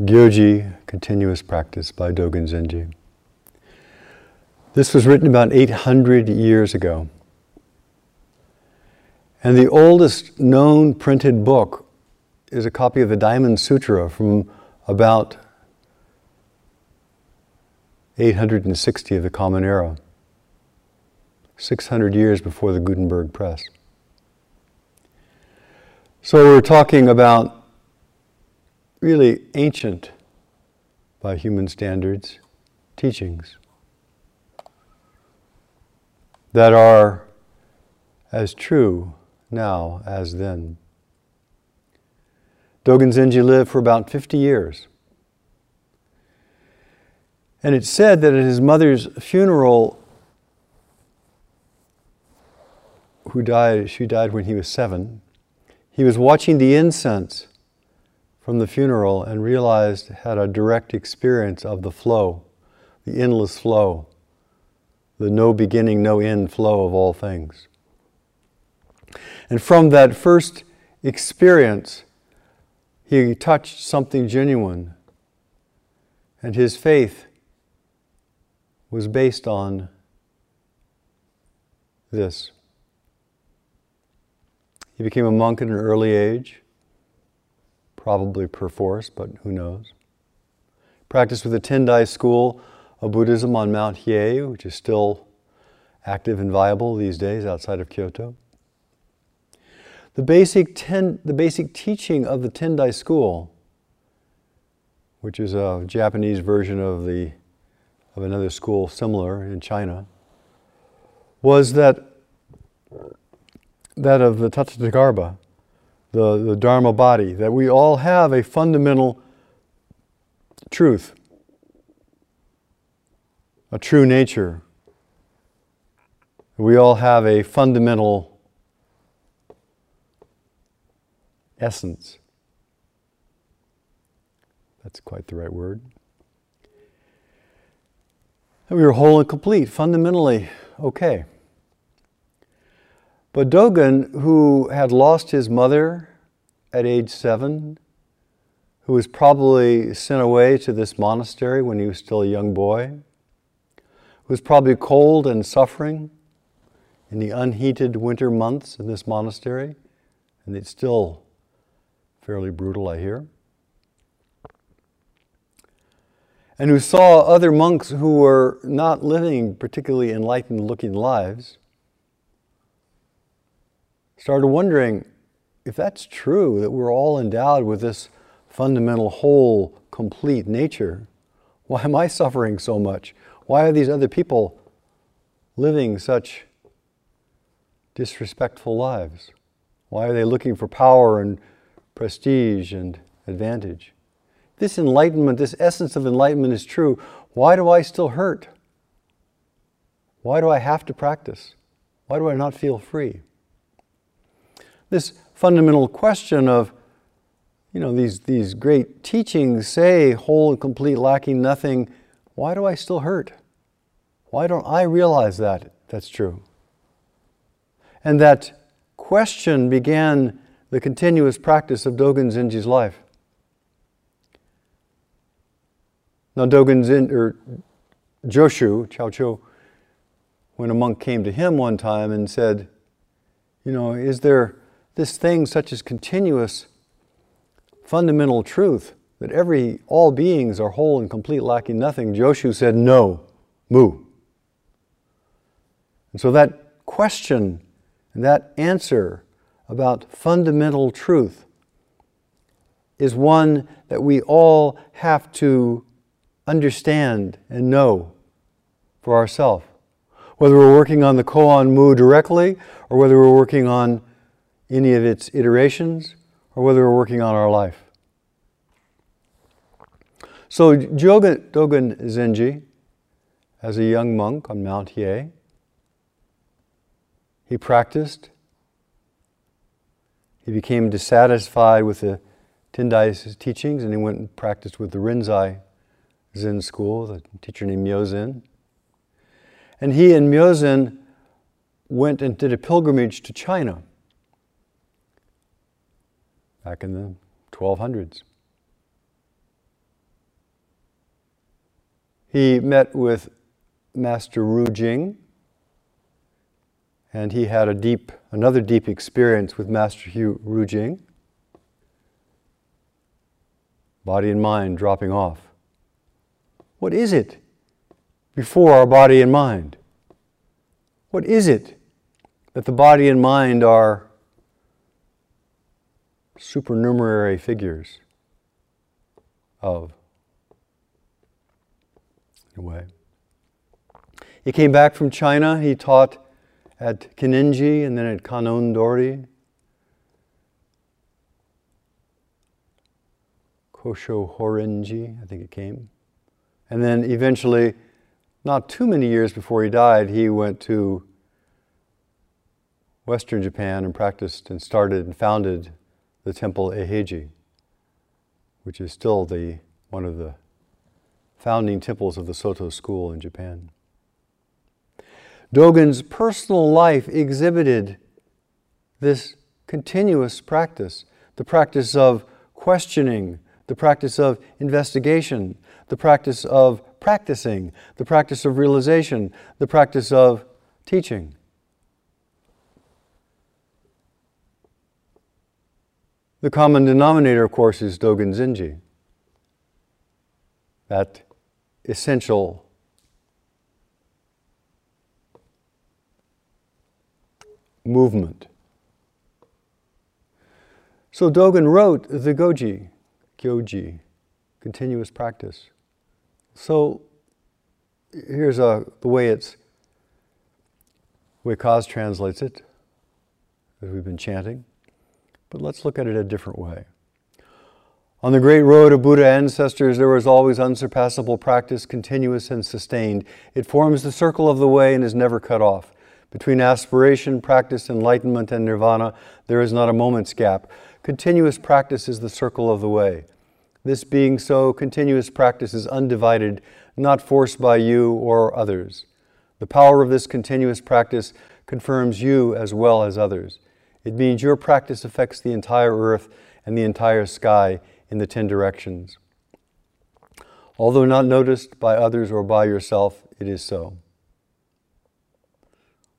Gyoji Continuous Practice by Dogen Zenji. This was written about 800 years ago. And the oldest known printed book is a copy of the Diamond Sutra from about 860 of the Common Era, 600 years before the Gutenberg Press. So we're talking about really ancient, by human standards, teachings that are as true now as then. Dogen Zenji lived for about 50 years. And it's said that at his mother's funeral, who died, she died when he was seven, he was watching the incense from the funeral and realized, had a direct experience of the flow, the endless flow, the no beginning, no end flow of all things. And from that first experience, he touched something genuine, and his faith was based on this. He became a monk at an early age probably perforce, but who knows. Practiced with the Tendai school of Buddhism on Mount Hiei, which is still active and viable these days outside of Kyoto. The basic, ten, the basic teaching of the Tendai school, which is a Japanese version of, the, of another school similar in China, was that, that of the Tathagarbha, the, the Dharma body, that we all have a fundamental truth, a true nature. We all have a fundamental essence. That's quite the right word. And we are whole and complete, fundamentally okay. But Dogen, who had lost his mother at age seven, who was probably sent away to this monastery when he was still a young boy, who was probably cold and suffering in the unheated winter months in this monastery, and it's still fairly brutal, I hear. And who saw other monks who were not living particularly enlightened looking lives started wondering if that's true, that we're all endowed with this fundamental, whole, complete nature, why am I suffering so much? Why are these other people living such disrespectful lives? Why are they looking for power and prestige and advantage? This enlightenment, this essence of enlightenment is true. Why do I still hurt? Why do I have to practice? Why do I not feel free? This fundamental question of, you know, these, these great teachings say whole and complete, lacking nothing. Why do I still hurt? Why don't I realize that that's true? And that question began the continuous practice of Dogen Zenji's life. Now, Dogen Zen, or Joshu, Chao Chou, when a monk came to him one time and said, You know, is there this thing such as continuous fundamental truth that every all beings are whole and complete lacking nothing joshu said no mu. And so that question and that answer about fundamental truth is one that we all have to understand and know for ourselves whether we're working on the koan mu directly or whether we're working on any of its iterations or whether we're working on our life. So Dogen, Dogen Zenji, as a young monk on Mount Hiei, he practiced. He became dissatisfied with the Tendai's teachings and he went and practiced with the Rinzai Zen school, the teacher named Myozen. And he and Myozen went and did a pilgrimage to China back in the 1200s. he met with Master Ru Jing, and he had a deep, another deep experience with Master Hugh Ru Jing. Body and mind dropping off. What is it before our body and mind? What is it that the body and mind are supernumerary figures of? In a way. He came back from China. He taught at Kenninji and then at Kannon Dori. Kosho Horinji, I think it came. And then eventually, not too many years before he died, he went to Western Japan and practiced and started and founded the temple Eiheiji, which is still the one of the founding temples of the Soto school in Japan. Dogen's personal life exhibited this continuous practice the practice of questioning, the practice of investigation, the practice of practicing, the practice of realization, the practice of teaching. The common denominator, of course, is Dogen Zenji. That essential movement. So Dogen wrote the Goji, Gyoji, continuous practice. So here's a, the way it's, the way Kaz translates it, as we've been chanting. But let's look at it a different way. On the great road of Buddha ancestors, there was always unsurpassable practice, continuous and sustained. It forms the circle of the way and is never cut off. Between aspiration, practice, enlightenment, and nirvana, there is not a moment's gap. Continuous practice is the circle of the way. This being so, continuous practice is undivided, not forced by you or others. The power of this continuous practice confirms you as well as others. It means your practice affects the entire earth and the entire sky in the ten directions. Although not noticed by others or by yourself, it is so.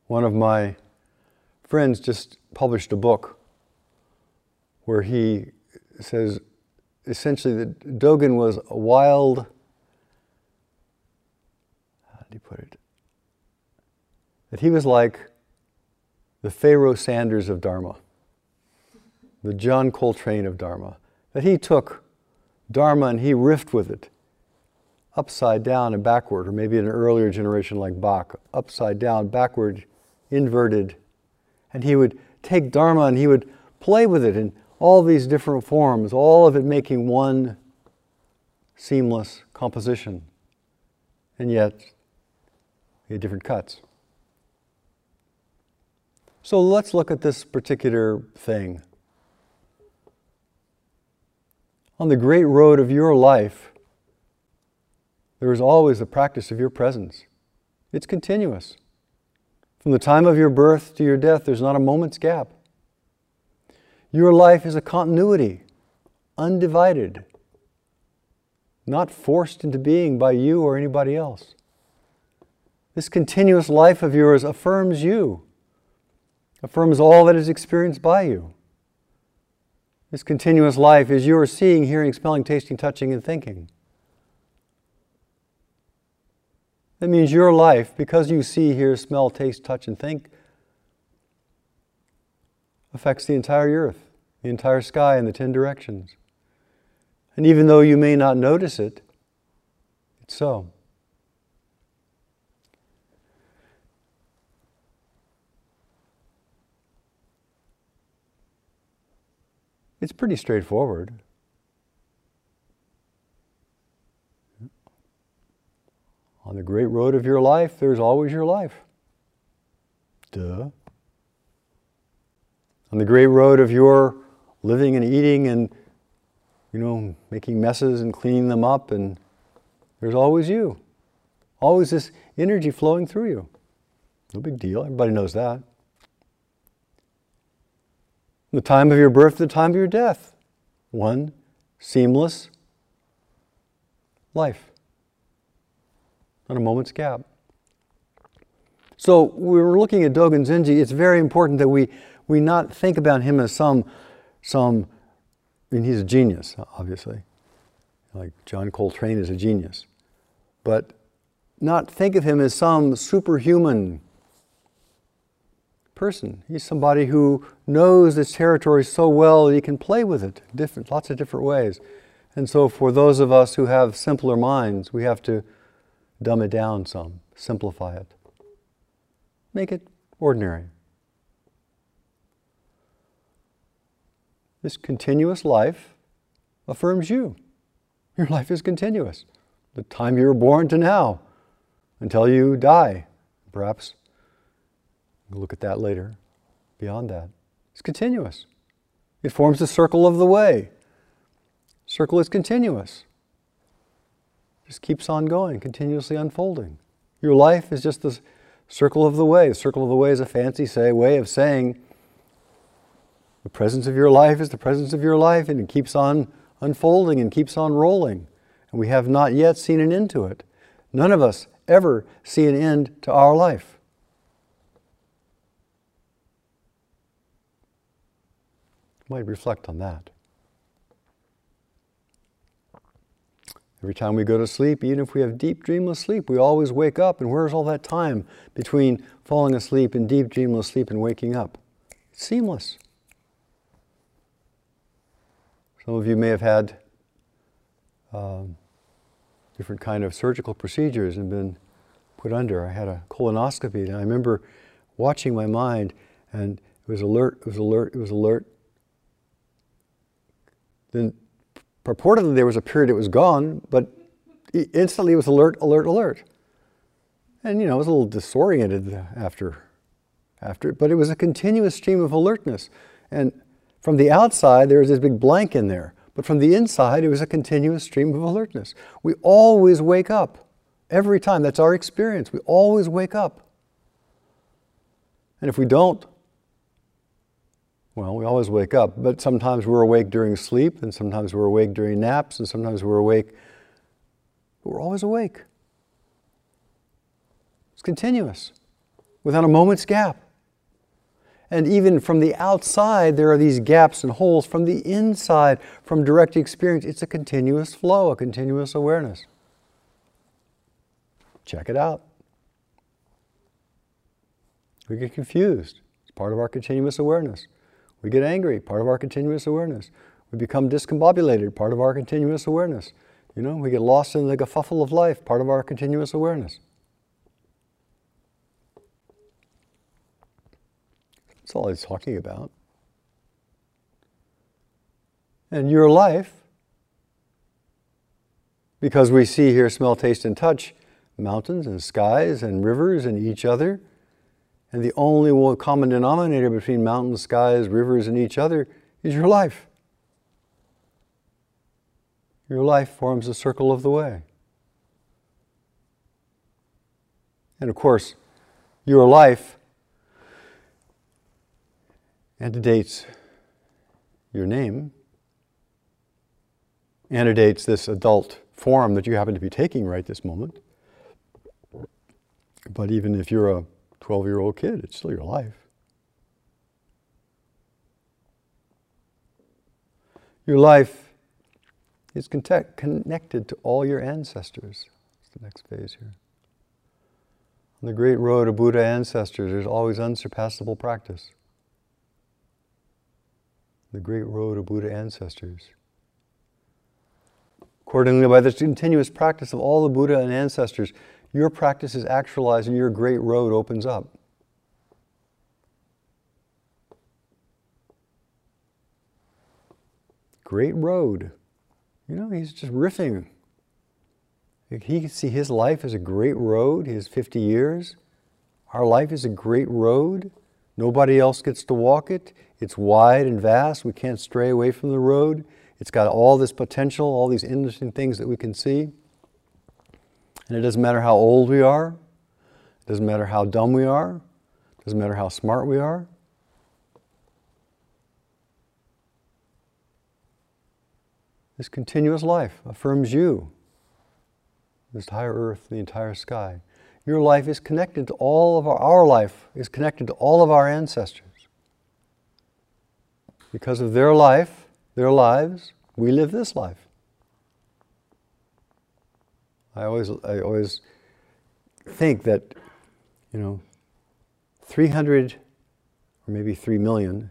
One of my friends just published a book where he says essentially that Dogen was a wild, how do you put it? That he was like the Pharoah Sanders of Dharma, the John Coltrane of Dharma, that he took Dharma and he riffed with it upside down and backward, or maybe in an earlier generation like Bach, upside down, backward, inverted. And he would take Dharma and he would play with it in all these different forms, all of it making one seamless composition. And yet, he had different cuts. So let's look at this particular thing. On the great road of your life, there is always the practice of your presence. It's continuous. From the time of your birth to your death, there's not a moment's gap. Your life is a continuity, undivided, not forced into being by you or anybody else. This continuous life of yours affirms you, affirms all that is experienced by you. This continuous life is your seeing, hearing, smelling, tasting, touching, and thinking. That means your life, because you see, hear, smell, taste, touch, and think, affects the entire earth, the entire sky, and the ten directions. And even though you may not notice it, it's so. It's pretty straightforward. On the great road of your life, there's always your life. Duh. On the great road of your living and eating and, you know, making messes and cleaning them up, and there's always you. Always this energy flowing through you. No big deal. Everybody knows that the time of your birth, the time of your death. One seamless life. not a moment's gap. So we're looking at Dogen Zenji. It's very important that we, we not think about him as some, some, I mean, he's a genius, obviously. Like John Coltrane is a genius. But not think of him as some superhuman person. He's somebody who knows this territory so well that he can play with it different, lots of different ways. And so, for those of us who have simpler minds, we have to dumb it down some, simplify it, make it ordinary. This continuous life affirms you. Your life is continuous. The time you were born to now, until you die. Perhaps we'll look at that later. Beyond that, it's continuous. It forms the circle of the way. Circle is continuous. Just keeps on going, continuously unfolding. Your life is just the circle of the way. The circle of the way is a fancy say way of saying the presence of your life is the presence of your life, and it keeps on unfolding and keeps on rolling. And we have not yet seen an end to it. None of us ever see an end to our life. You might reflect on that. Every time we go to sleep, even if we have deep dreamless sleep, we always wake up. And where's all that time between falling asleep and deep dreamless sleep and waking up? It's seamless. Some of you may have had um, different kind of surgical procedures and been put under. I had a colonoscopy, and I remember watching my mind, and it was alert, it was alert, it was alert. Then purportedly there was a period it was gone, but instantly it was alert, alert, alert. And you know, I was a little disoriented after, after, it, but it was a continuous stream of alertness. And from the outside, there was this big blank in there, but from the inside, it was a continuous stream of alertness. We always wake up. Every time. That's our experience. We always wake up. And if we don't, well, we always wake up, but sometimes we're awake during sleep, and sometimes we're awake during naps, and sometimes we're awake. But we're always awake. It's continuous, without a moment's gap. And even from the outside, there are these gaps and holes. From the inside, from direct experience, it's a continuous flow, a continuous awareness. Check it out. We get confused. It's part of our continuous awareness. We get angry, part of our continuous awareness. We become discombobulated, part of our continuous awareness. You know, we get lost in the kerfuffle of life, part of our continuous awareness. That's all he's talking about. And your life, because we see, hear, smell, taste, and touch mountains and skies and rivers and each other, and the only common denominator between mountains, skies, rivers, and each other is your life. Your life forms the circle of the way. And of course, your life antedates your name, antedates this adult form that you happen to be taking right this moment. But even if you're a 12 year old kid, it's still your life. Your life is connected to all your ancestors. That's the next phase here. On the great road of Buddha ancestors, there's always unsurpassable practice. The great road of Buddha ancestors. Accordingly, by this continuous practice of all the Buddha and ancestors, your practice is actualized and your great road opens up. Great road. You know, he's just riffing. He can see his life as a great road, his 50 years. Our life is a great road. Nobody else gets to walk it. It's wide and vast. We can't stray away from the road. It's got all this potential, all these interesting things that we can see. And it doesn't matter how old we are, it doesn't matter how dumb we are, it doesn't matter how smart we are. This continuous life affirms you. this entire earth, the entire sky. Your life is connected to all of our, our life is connected to all of our ancestors. Because of their life, their lives, we live this life. I always, I always think that, you know, 300 or maybe 3 million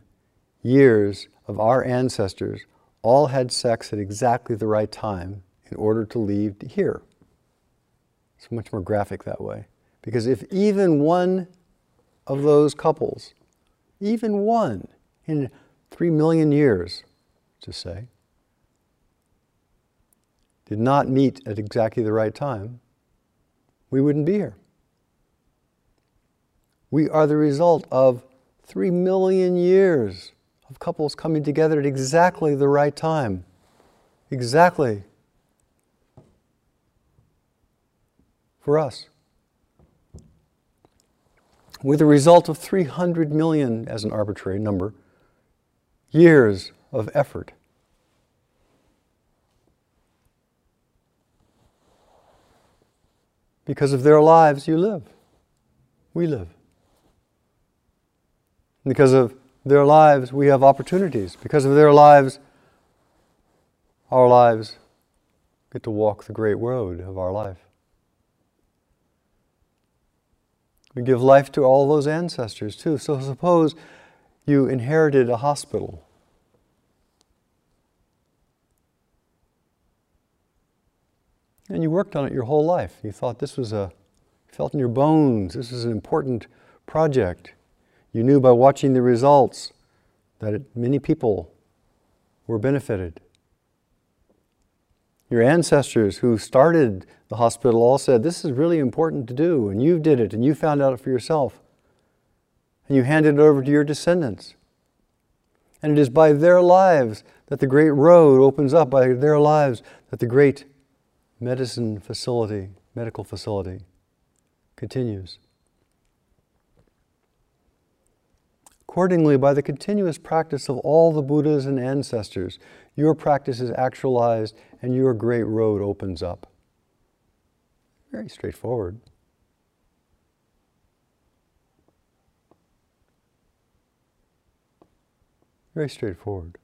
years of our ancestors all had sex at exactly the right time in order to leave here. It's much more graphic that way. Because if even one of those couples, even one in three million years, to say, did not meet at exactly the right time, we wouldn't be here. We are the result of three million years of couples coming together at exactly the right time. Exactly. For us. With a result of 300 million, as an arbitrary number, years of effort. Because of their lives, you live. We live. Because of their lives, we have opportunities. Because of their lives, our lives get to walk the great road of our life. We give life to all those ancestors too. So suppose you inherited a hospital. And you worked on it your whole life. You thought this was a, felt in your bones, this is an important project. You knew by watching the results that it, many people were benefited. Your ancestors who started the hospital all said, This is really important to do, and you did it, and you found out for yourself. And you handed it over to your descendants. And it is by their lives that the great road opens up, by their lives that the great medicine facility, medical facility, continues. Accordingly, by the continuous practice of all the Buddhas and ancestors, your practice is actualized and your great road opens up. Very straightforward. Very straightforward.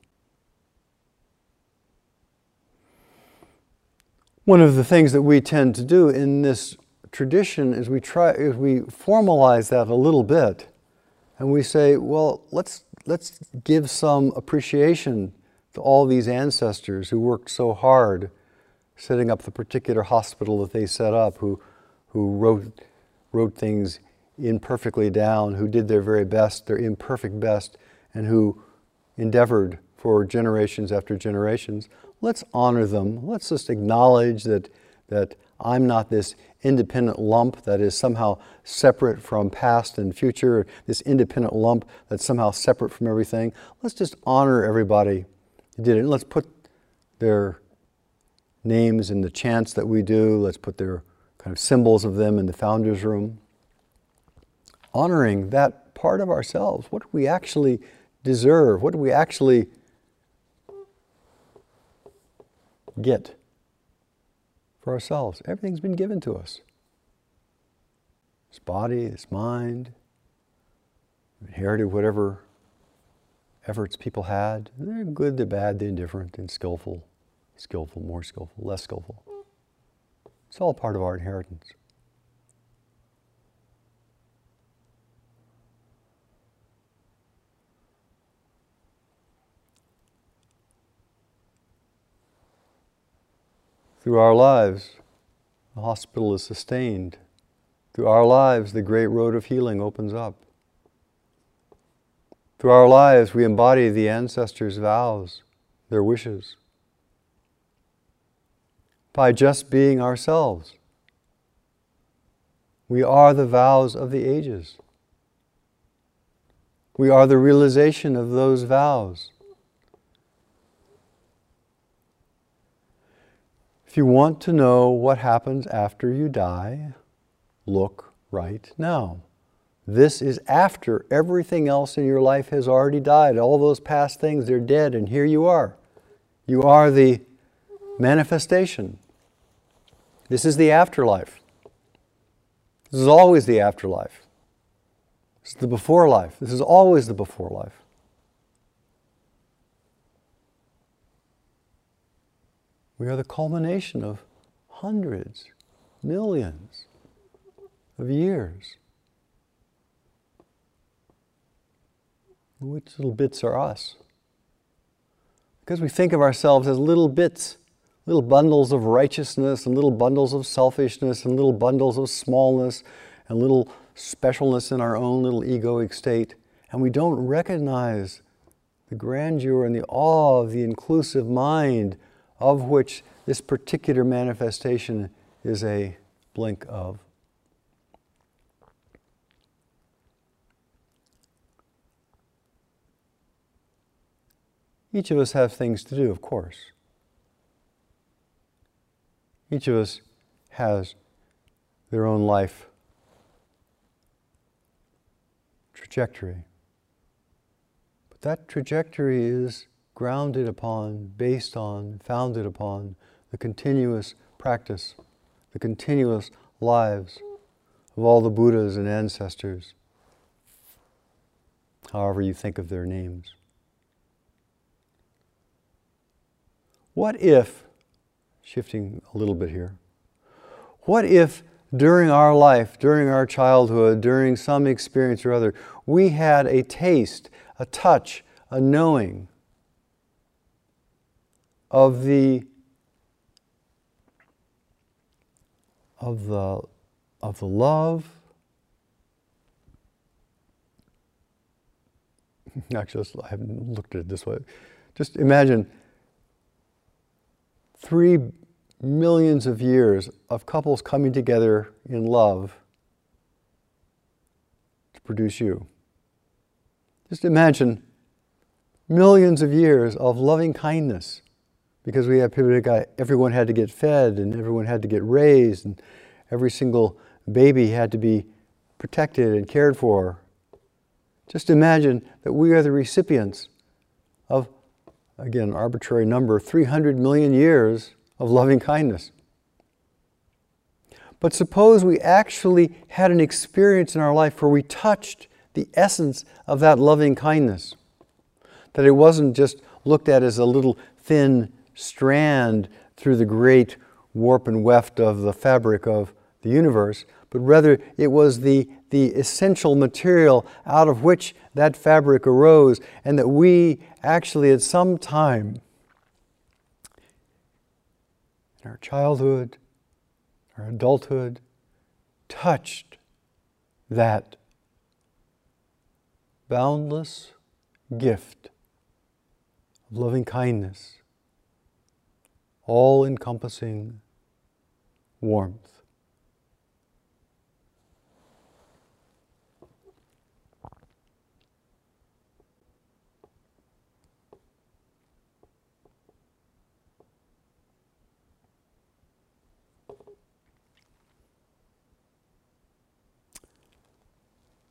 One of the things that we tend to do in this tradition is we try is we formalize that a little bit and we say, well, let's, let's give some appreciation to all these ancestors who worked so hard setting up the particular hospital that they set up, who, who wrote, wrote things imperfectly down, who did their very best, their imperfect best, and who endeavored for generations after generations. Let's honor them. Let's just acknowledge that, that I'm not this independent lump that is somehow separate from past and future, this independent lump that's somehow separate from everything. Let's just honor everybody who did it. And let's put their names in the chants that we do. Let's put their kind of symbols of them in the founder's room. Honoring that part of ourselves. What do we actually deserve? What do we actually get? for ourselves. Everything's been given to us. This body, this mind, inherited whatever efforts people had. They're good, they're bad, they're indifferent, and skillful, skillful, more skillful, less skillful. It's all part of our inheritance. Through our lives, the hospital is sustained. Through our lives, the great road of healing opens up. Through our lives, we embody the ancestors' vows, their wishes. By just being ourselves, we are the vows of the ages. We are the realization of those vows. If you want to know what happens after you die, look right now. This is after everything else in your life has already died. All those past things, they're dead, and here you are. You are the manifestation. This is the afterlife. This is always the afterlife. This is the before life. This is always the before life. We are the culmination of hundreds, millions of years. Which little bits are us? Because we think of ourselves as little bits, little bundles of righteousness, and little bundles of selfishness, and little bundles of smallness, and little specialness in our own little egoic state. And we don't recognize the grandeur and the awe of the inclusive mind of which this particular manifestation is a blink of. Each of us have things to do, of course. Each of us has their own life trajectory. But that trajectory is grounded upon, based on, founded upon the continuous practice, the continuous lives of all the Buddhas and ancestors, however you think of their names. What if, shifting a little bit here, what if during our life, during our childhood, during some experience or other, we had a taste, a touch, a knowing of the of the of the love. Actually I haven't looked at it this way. Just imagine three millions of years of couples coming together in love to produce you. Just imagine millions of years of loving kindness because we have people that got, everyone had to get fed and everyone had to get raised and every single baby had to be protected and cared for. Just imagine that we are the recipients of again, arbitrary number, 300 million years of loving kindness. But suppose we actually had an experience in our life where we touched the essence of that loving kindness. That it wasn't just looked at as a little thin strand through the great warp and weft of the fabric of the universe, but rather it was the, the essential material out of which that fabric arose, and that we actually at some time in our childhood, our adulthood, touched that boundless gift of loving kindness, all encompassing warmth.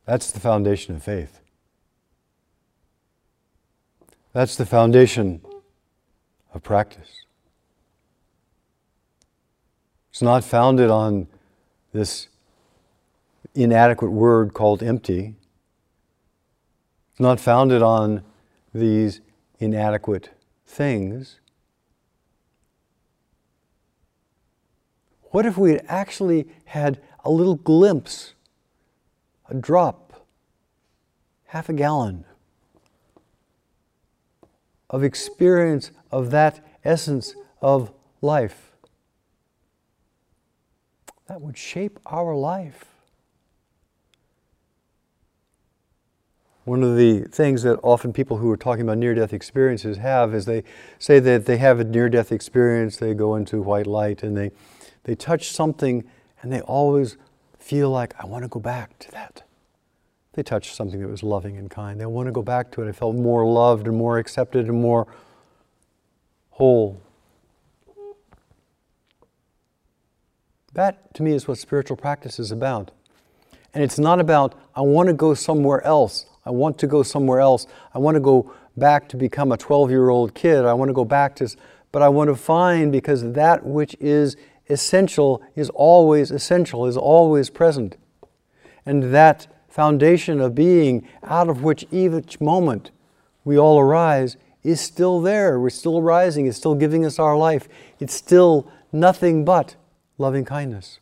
That's the foundation of faith. That's the foundation of practice. It's not founded on this inadequate word called empty. It's not founded on these inadequate things. What if we had actually had a little glimpse a drop, half a gallon of experience of that essence of life. That would shape our life. One of the things that often people who are talking about near death experiences have is they say that they have a near death experience, they go into white light and they, they touch something and they always feel like, I want to go back to that. They touched something that was loving and kind. They want to go back to it. I felt more loved and more accepted and more whole. That, to me, is what spiritual practice is about. And it's not about, I want to go somewhere else. I want to go somewhere else. I want to go back to become a 12 year old kid. I want to go back to, but I want to find because that which is essential is always essential, is always present. And that foundation of being out of which each moment we all arise is still there. We're still arising. It's still giving us our life. It's still nothing but loving kindness.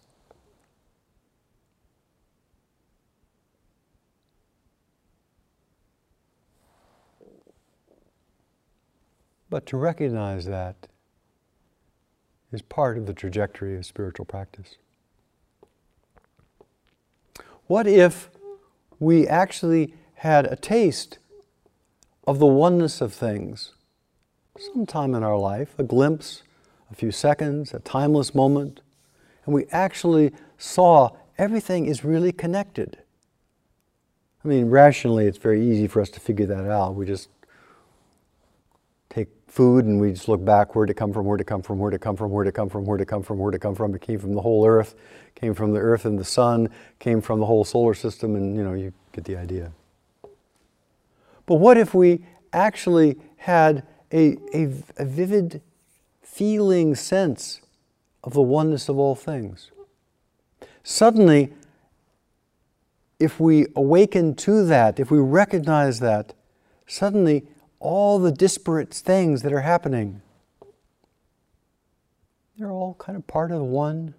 But to recognize that is part of the trajectory of spiritual practice. What if we actually had a taste of the oneness of things sometime in our life, a glimpse, a few seconds, a timeless moment, and we actually saw everything is really connected? I mean, rationally, it's very easy for us to figure that out. We just take food and we just look back where to come from, where to come from, where to come from, where to come from, where to come from, where to come from. It came from the whole earth, came from the earth and the sun, came from the whole solar system, and you know, you get the idea. But what if we actually had a, a, a vivid feeling sense of the oneness of all things? Suddenly, if we awaken to that, if we recognize that, suddenly all the disparate things that are happening. They're all kind of part of one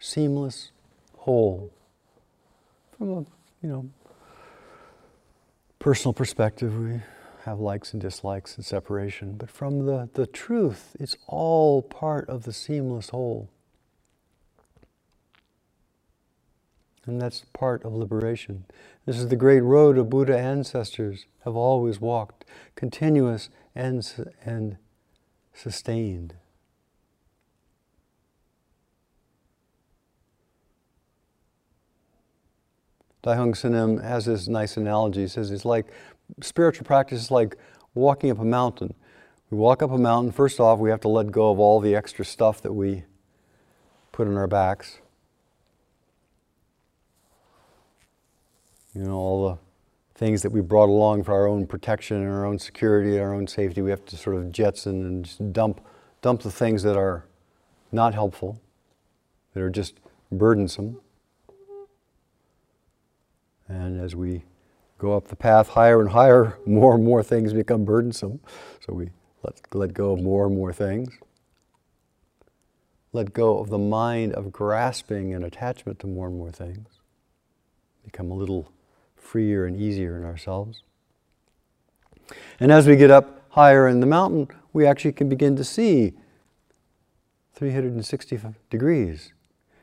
seamless whole. From a, you know, personal perspective, we have likes and dislikes and separation, but from the, the truth, it's all part of the seamless whole. And that's part of liberation. This is the great road of Buddha ancestors have always walked, continuous and, and sustained. Daihong Sunim has this nice analogy. He says it's like spiritual practice is like walking up a mountain. We walk up a mountain, first off, we have to let go of all the extra stuff that we put on our backs. you know, all the things that we brought along for our own protection and our own security, our own safety. We have to sort of jettison and just dump, dump the things that are not helpful, that are just burdensome. And as we go up the path higher and higher, more and more things become burdensome. So we let, let go of more and more things. Let go of the mind of grasping and attachment to more and more things. Become a little freer and easier in ourselves. And as we get up higher in the mountain, we actually can begin to see 360 degrees.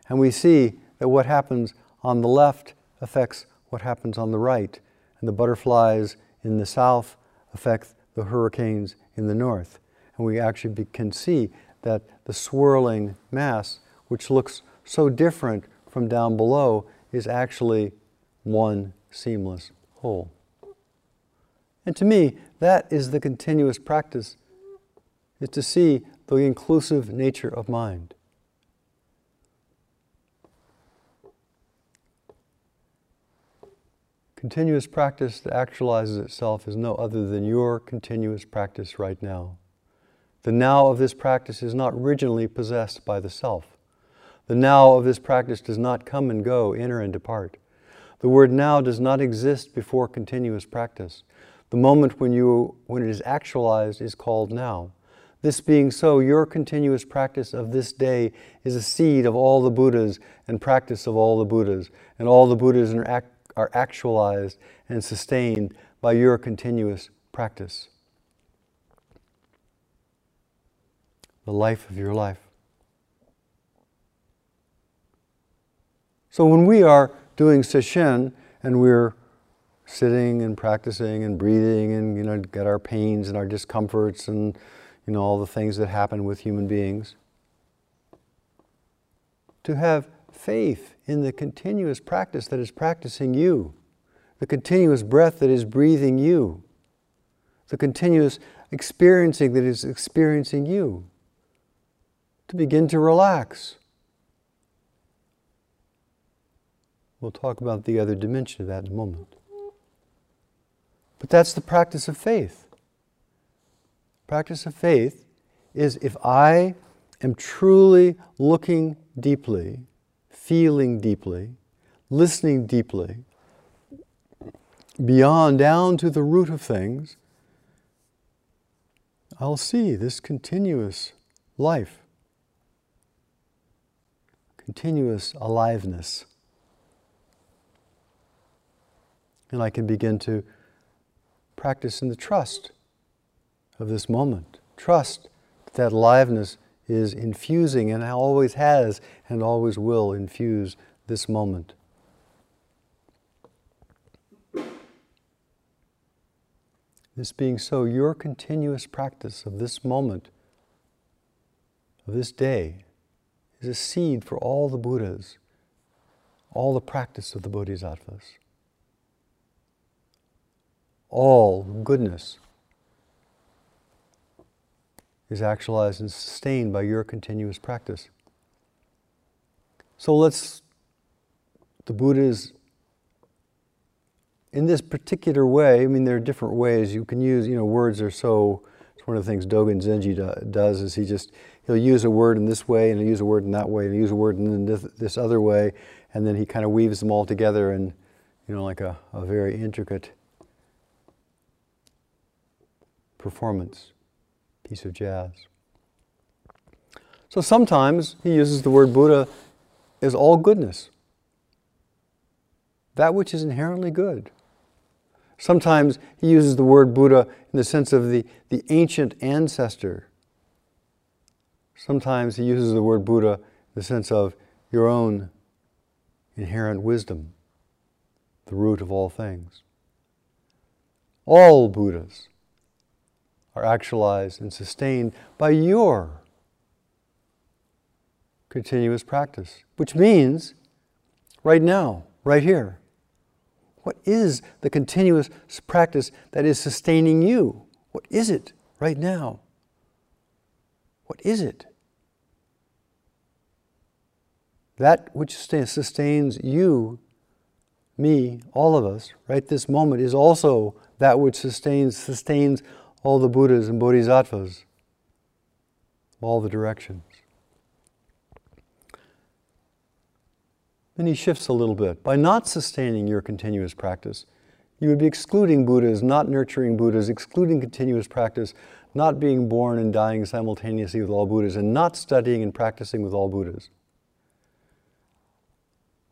And we see that what happens on the left affects what happens on the right, and the butterflies in the south affect the hurricanes in the north. And we actually be, can see that the swirling mass, which looks so different from down below, is actually one seamless whole. And to me, that is the continuous practice, is to see the inclusive nature of mind. Continuous practice that actualizes itself is no other than your continuous practice right now. The now of this practice is not originally possessed by the self. The now of this practice does not come and go, enter and depart. The word now does not exist before continuous practice. The moment when, you, when it is actualized is called now. This being so, your continuous practice of this day is a seed of all the Buddhas and practice of all the Buddhas, and all the Buddhas are, are actualized and sustained by your continuous practice. The life of your life. So when we are doing sesshin and we're sitting and practicing and breathing and you know get our pains and our discomforts and you know all the things that happen with human beings to have faith in the continuous practice that is practicing you the continuous breath that is breathing you the continuous experiencing that is experiencing you to begin to relax We'll talk about the other dimension of that in a moment. But that's the practice of faith. Practice of faith is if I am truly looking deeply, feeling deeply, listening deeply, beyond down to the root of things, I'll see this continuous life, continuous aliveness. And I can begin to practice in the trust of this moment. Trust that, aliveness is infusing and always has and always will infuse this moment. This being so, your continuous practice of this moment, of this day, is a seed for all the Buddhas, all the practice of the Bodhisattvas. All goodness is actualized and sustained by your continuous practice. So let's, the Buddha is in this particular way, I mean, there are different ways you can use, you know, words are so, it's one of the things Dogen Zenji do, does is he just, he'll use a word in this way and he'll use a word in that way and he'll use a word in this, this other way and then he kind of weaves them all together in, you know, like a, a very intricate performance, piece of jazz. So sometimes he uses the word Buddha as all goodness, that which is inherently good. Sometimes he uses the word Buddha in the sense of the, the ancient ancestor. Sometimes he uses the word Buddha in the sense of your own inherent wisdom, the root of all things. All Buddhas are actualized and sustained by your continuous practice, which means right now, right here, what is the continuous practice that is sustaining you? What is it right now? What is it? That which sustains you, me, all of us, right this moment, is also that which sustains, sustains all the Buddhas and Bodhisattvas, all the directions. then he shifts a little bit. By not sustaining your continuous practice, you would be excluding Buddhas, not nurturing Buddhas, excluding continuous practice, not being born and dying simultaneously with all Buddhas, and not studying and practicing with all Buddhas.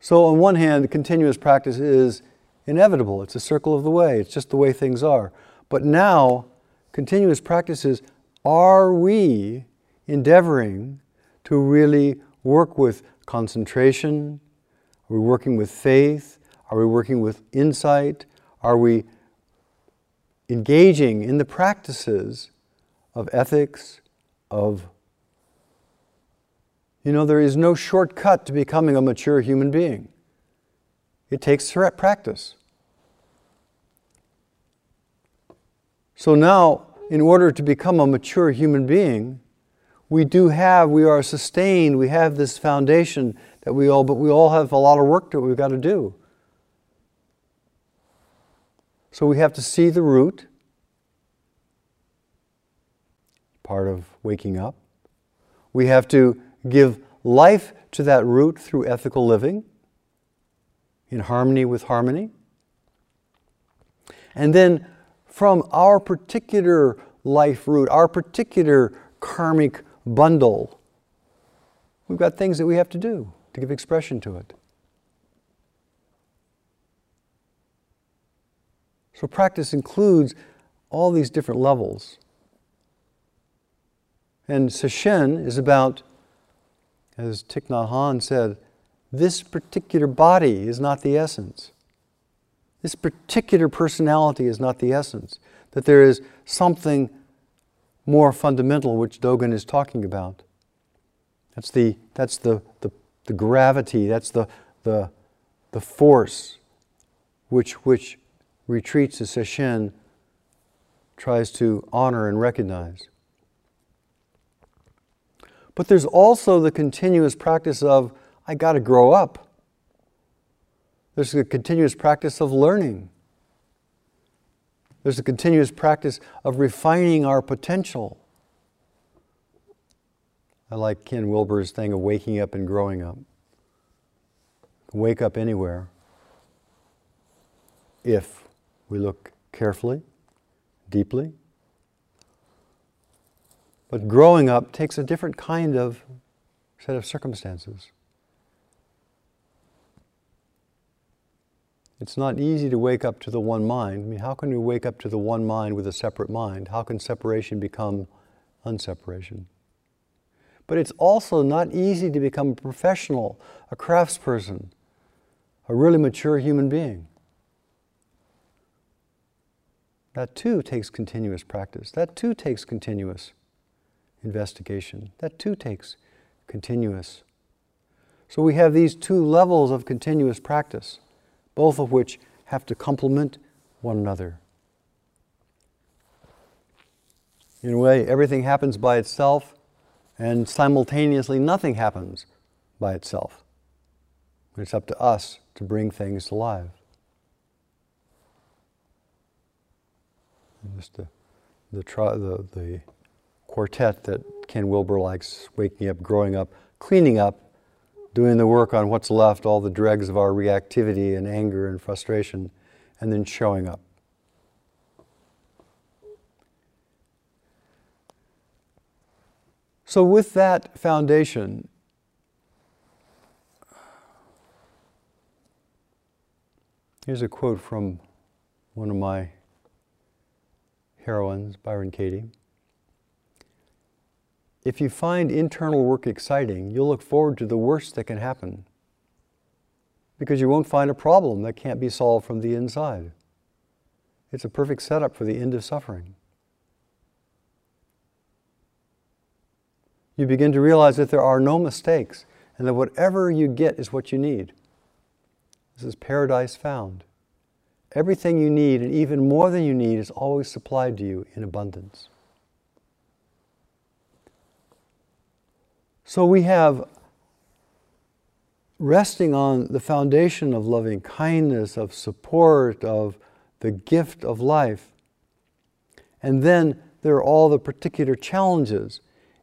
So, on one hand, continuous practice is inevitable. It's a circle of the way. It's just the way things are. But now, continuous practices are we endeavoring to really work with concentration, are we working with faith? Are we working with insight? Are we engaging in the practices of ethics, of you know, there is no shortcut to becoming a mature human being. It takes practice. So now, in order to become a mature human being, we do have, we are sustained, we have this foundation that we all, but we all have a lot of work that we've got to do. So we have to see the root, part of waking up. We have to give life to that root through ethical living, in harmony with harmony. And then from our particular life root, our particular karmic bundle. We've got things that we have to do to give expression to it. So, practice includes all these different levels. And Sesshin is about, as Thich Nhat Hanh said, this particular body is not the essence. This particular personality is not the essence. That there is something more fundamental, which Dogen is talking about. That's the, that's the, the, the gravity, that's the, the, the force which, which retreats as Sesshin tries to honor and recognize. But there's also the continuous practice of, I got to grow up. There's a continuous practice of learning. There's a continuous practice of refining our potential. I like Ken Wilber's thing of waking up and growing up. Wake up anywhere if we look carefully, deeply. But growing up takes a different kind of set of circumstances. It's not easy to wake up to the one mind. I mean, how can we wake up to the one mind with a separate mind? How can separation become unseparation? But it's also not easy to become a professional, a craftsperson, a really mature human being. That too takes continuous practice. That too takes continuous investigation. That too takes continuous. So we have these two levels of continuous practice both of which have to complement one another. In a way, everything happens by itself, and simultaneously, nothing happens by itself. It's up to us to bring things to life. And just the, the, the, the quartet that Ken Wilber likes waking up, growing up, cleaning up, doing the work on what's left, all the dregs of our reactivity and anger and frustration, and then showing up. So, with that foundation, here's a quote from one of my heroines, Byron Katie. If you find internal work exciting, you'll look forward to the worst that can happen because you won't find a problem that can't be solved from the inside. It's a perfect setup for the end of suffering. You begin to realize that there are no mistakes and that whatever you get is what you need. This is paradise found. Everything you need and even more than you need is always supplied to you in abundance. So we have resting on the foundation of loving kindness, of support, of the gift of life. And then there are all the particular challenges.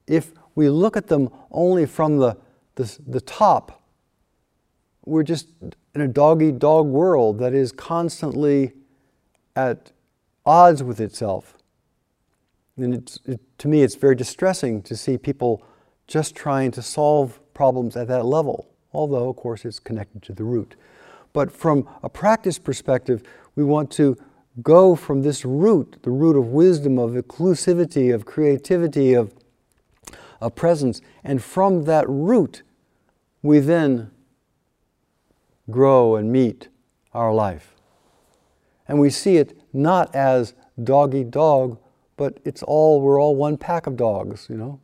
If we look at them only from the, the, the top, we're just in a dog eat dog world that is constantly at odds with itself. And it's, it, to me, it's very distressing to see people just trying to solve problems at that level, although, of course, it's connected to the root. But from a practice perspective, we want to go from this root, the root of wisdom, of inclusivity, of creativity, of, of presence, and from that root, we then grow and meet our life. And we see it not as dog eat dog, but it's all, we're all one pack of dogs, you know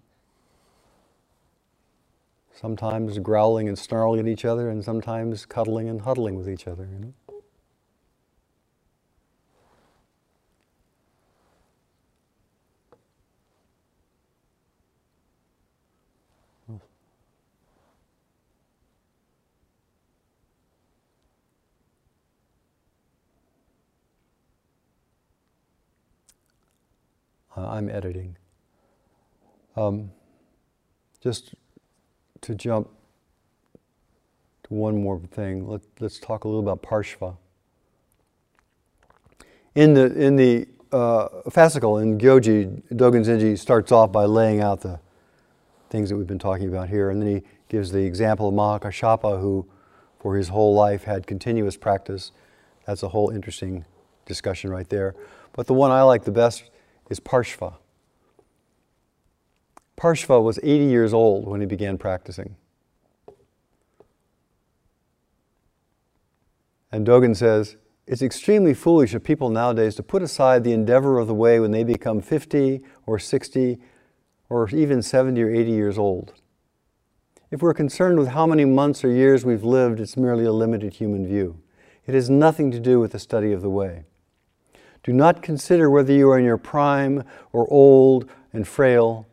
sometimes growling and snarling at each other, and sometimes cuddling and huddling with each other. You know? I'm editing. Um, just to jump to one more thing, let, us talk a little about Parshva. In the, in the uh, fascicle in Gyoji, Dogen Zenji starts off by laying out the things that we've been talking about here, and then he gives the example of Mahakashapa, who for his whole life had continuous practice. That's a whole interesting discussion right there. But the one I like the best is Parshva. Parshva was 80 years old when he began practicing. And Dogen says, it's extremely foolish of people nowadays to put aside the endeavor of the way when they become 50 or 60 or even 70 or 80 years old. If we're concerned with how many months or years we've lived, it's merely a limited human view. It has nothing to do with the study of the way. Do not consider whether you are in your prime or old and frail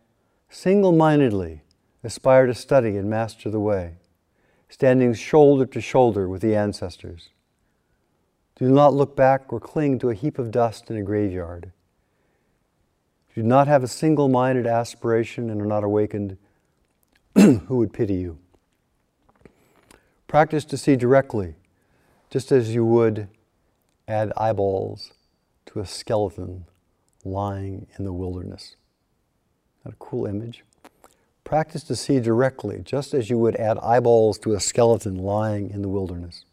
single mindedly aspire to study and master the way, standing shoulder to shoulder with the ancestors. Do not look back or cling to a heap of dust in a graveyard. Do not have a single minded aspiration and are not awakened. who would pity you. Practice to see directly, just as you would add eyeballs to a skeleton lying in the wilderness. Not a cool image? Practice to see directly, just as you would add eyeballs to a skeleton lying in the wilderness.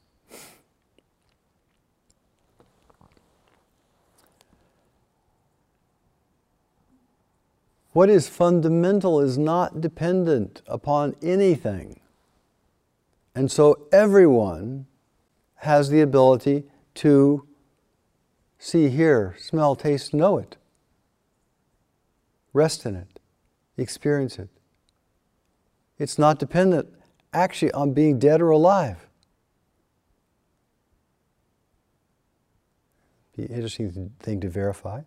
What is fundamental is not dependent upon anything. And so everyone has the ability to see, hear, smell, taste, know it. Rest in it, experience it. It's not dependent actually on being dead or alive. Be an interesting thing to verify.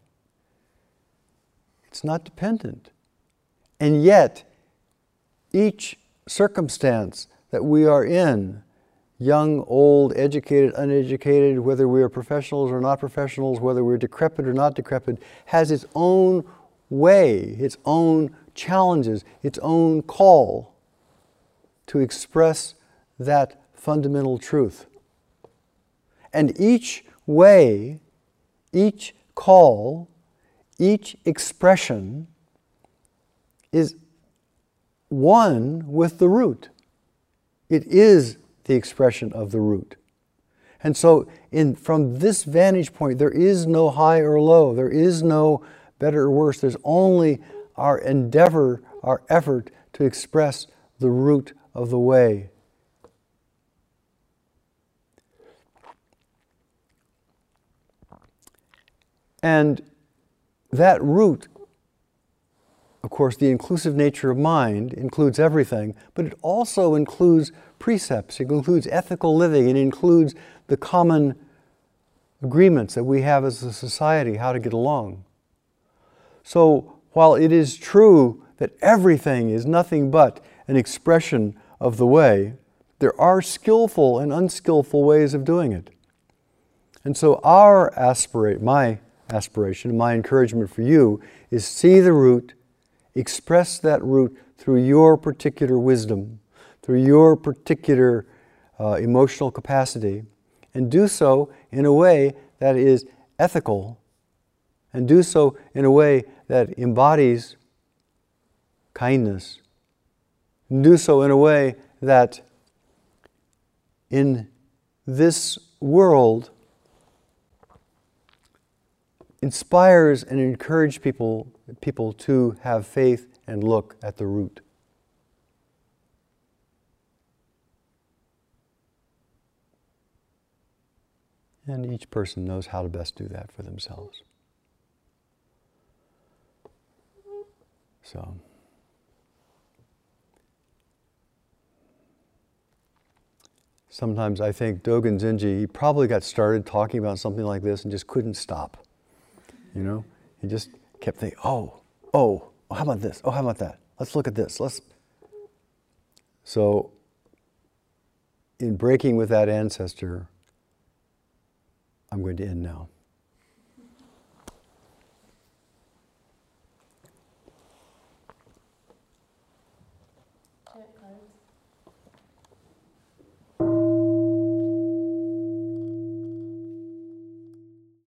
It's not dependent. And yet, each circumstance that we are in, young, old, educated, uneducated, whether we are professionals or not professionals, whether we're decrepit or not decrepit, has its own way, its own challenges, its own call to express that fundamental truth. And each way, each call each expression is one with the root. It is the expression of the root. And so, in, from this vantage point, there is no high or low, there is no better or worse. There's only our endeavor, our effort to express the root of the way. And that root, of course, the inclusive nature of mind includes everything, but it also includes precepts, it includes ethical living, it includes the common agreements that we have as a society, how to get along. So, while it is true that everything is nothing but an expression of the way, there are skillful and unskillful ways of doing it. And so, our aspirate, my aspiration, my encouragement for you is see the root, express that root through your particular wisdom, through your particular uh, emotional capacity, and do so in a way that is ethical, and do so in a way that embodies kindness, and do so in a way that in this world inspires and encourages people, people to have faith and look at the root. And each person knows how to best do that for themselves. So, sometimes I think Dogen Zenji, he probably got started talking about something like this and just couldn't stop. You know, he just kept thinking, oh, oh, oh, how about this? Oh, how about that? Let's look at this. Let's. So, in breaking with that ancestor, I'm going to end now.